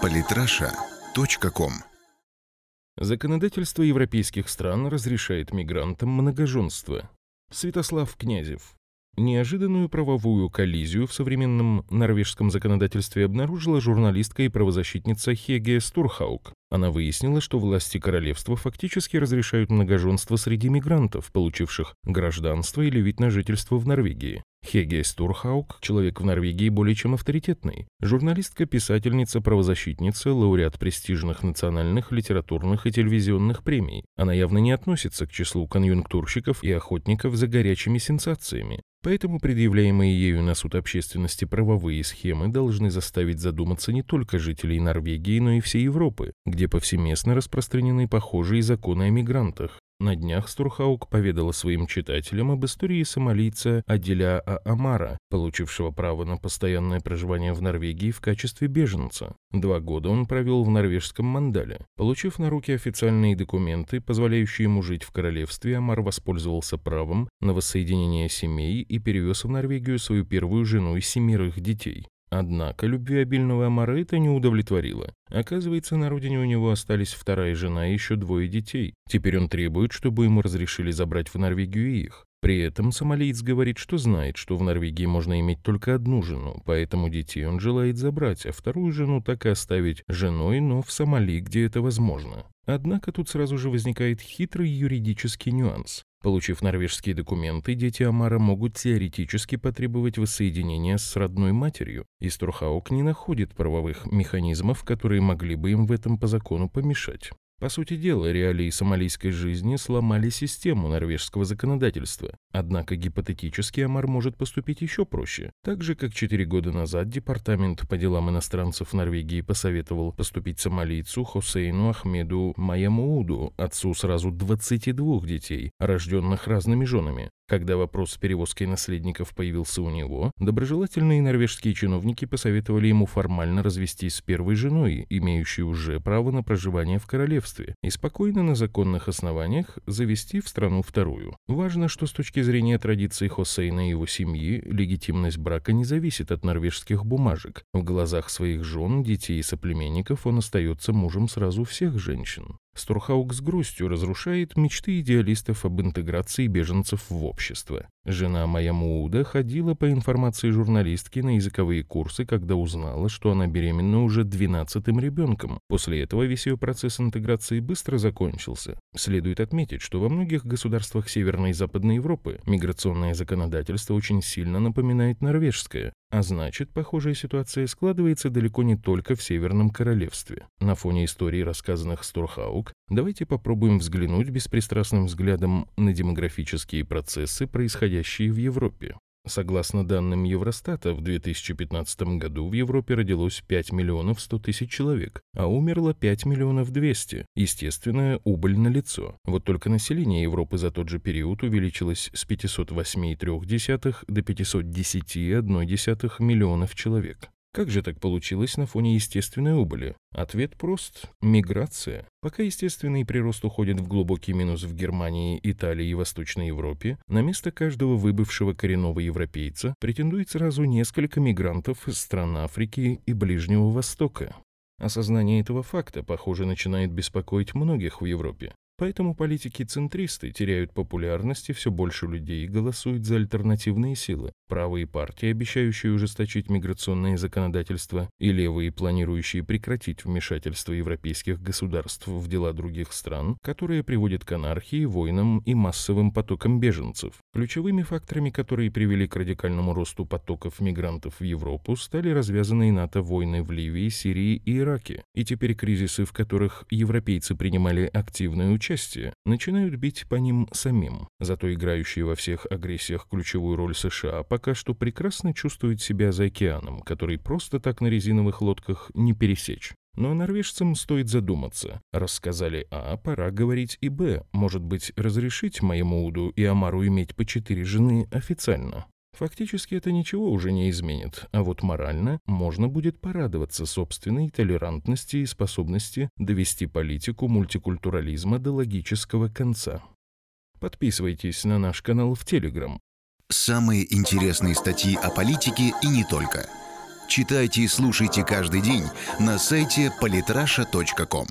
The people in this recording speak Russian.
Политраша.ком Законодательство европейских стран разрешает мигрантам многоженство. Святослав Князев. Неожиданную правовую коллизию в современном норвежском законодательстве обнаружила журналистка и правозащитница Хеге Стурхаук. Она выяснила, что власти королевства фактически разрешают многоженство среди мигрантов, получивших гражданство или вид на жительство в Норвегии. Хеге Стурхаук – человек в Норвегии более чем авторитетный. Журналистка, писательница, правозащитница, лауреат престижных национальных, литературных и телевизионных премий. Она явно не относится к числу конъюнктурщиков и охотников за горячими сенсациями. Поэтому предъявляемые ею на суд общественности правовые схемы должны заставить задуматься не только жителей Норвегии, но и всей Европы, где повсеместно распространены похожие законы о мигрантах. На днях Стурхаук поведала своим читателям об истории сомалийца Аделя Амара, получившего право на постоянное проживание в Норвегии в качестве беженца. Два года он провел в норвежском Мандале. Получив на руки официальные документы, позволяющие ему жить в королевстве, Амар воспользовался правом на воссоединение семей и перевез в Норвегию свою первую жену и семерых детей. Однако любвеобильного Амара это не удовлетворило. Оказывается, на родине у него остались вторая жена и еще двое детей. Теперь он требует, чтобы ему разрешили забрать в Норвегию их. При этом сомалиец говорит, что знает, что в Норвегии можно иметь только одну жену, поэтому детей он желает забрать, а вторую жену так и оставить женой, но в Сомали, где это возможно. Однако тут сразу же возникает хитрый юридический нюанс. Получив норвежские документы, дети Амара могут теоретически потребовать воссоединения с родной матерью, и Струхаук не находит правовых механизмов, которые могли бы им в этом по закону помешать. По сути дела, реалии сомалийской жизни сломали систему норвежского законодательства. Однако гипотетически Амар может поступить еще проще. Так же, как четыре года назад Департамент по делам иностранцев Норвегии посоветовал поступить сомалийцу Хосейну Ахмеду Маямууду, отцу сразу 22 детей, рожденных разными женами. Когда вопрос с перевозкой наследников появился у него, доброжелательные норвежские чиновники посоветовали ему формально развестись с первой женой, имеющей уже право на проживание в королевстве, и спокойно на законных основаниях завести в страну вторую. Важно, что с точки зрения традиций Хосейна и его семьи, легитимность брака не зависит от норвежских бумажек. В глазах своих жен, детей и соплеменников он остается мужем сразу всех женщин. Стурхаук с грустью разрушает мечты идеалистов об интеграции беженцев в общество. Жена моя Мууда ходила по информации журналистки на языковые курсы, когда узнала, что она беременна уже двенадцатым ребенком. После этого весь ее процесс интеграции быстро закончился. Следует отметить, что во многих государствах Северной и Западной Европы миграционное законодательство очень сильно напоминает норвежское, а значит, похожая ситуация складывается далеко не только в Северном Королевстве. На фоне историй, рассказанных Стурхаук, давайте попробуем взглянуть беспристрастным взглядом на демографические процессы, происходящие происходящие в Европе. Согласно данным Евростата, в 2015 году в Европе родилось 5 миллионов 100 тысяч человек, а умерло 5 миллионов 200. Естественная убыль на лицо. Вот только население Европы за тот же период увеличилось с 508,3 до 510,1 миллионов человек. Как же так получилось на фоне естественной убыли? Ответ прост – миграция. Пока естественный прирост уходит в глубокий минус в Германии, Италии и Восточной Европе, на место каждого выбывшего коренного европейца претендует сразу несколько мигрантов из стран Африки и Ближнего Востока. Осознание этого факта, похоже, начинает беспокоить многих в Европе. Поэтому политики-центристы теряют популярность, и все больше людей голосуют за альтернативные силы. Правые партии, обещающие ужесточить миграционное законодательство, и левые, планирующие прекратить вмешательство европейских государств в дела других стран, которые приводят к анархии, войнам и массовым потокам беженцев. Ключевыми факторами, которые привели к радикальному росту потоков мигрантов в Европу, стали развязанные НАТО войны в Ливии, Сирии и Ираке. И теперь кризисы, в которых европейцы принимали активное участие, участие, начинают бить по ним самим. Зато играющие во всех агрессиях ключевую роль США пока что прекрасно чувствуют себя за океаном, который просто так на резиновых лодках не пересечь. Но норвежцам стоит задуматься. Рассказали А, пора говорить и Б. Может быть, разрешить моему Уду и Амару иметь по четыре жены официально? Фактически это ничего уже не изменит, а вот морально можно будет порадоваться собственной толерантности и способности довести политику мультикультурализма до логического конца. Подписывайтесь на наш канал в Телеграм. Самые интересные статьи о политике и не только – читайте и слушайте каждый день на сайте polytrasha.com.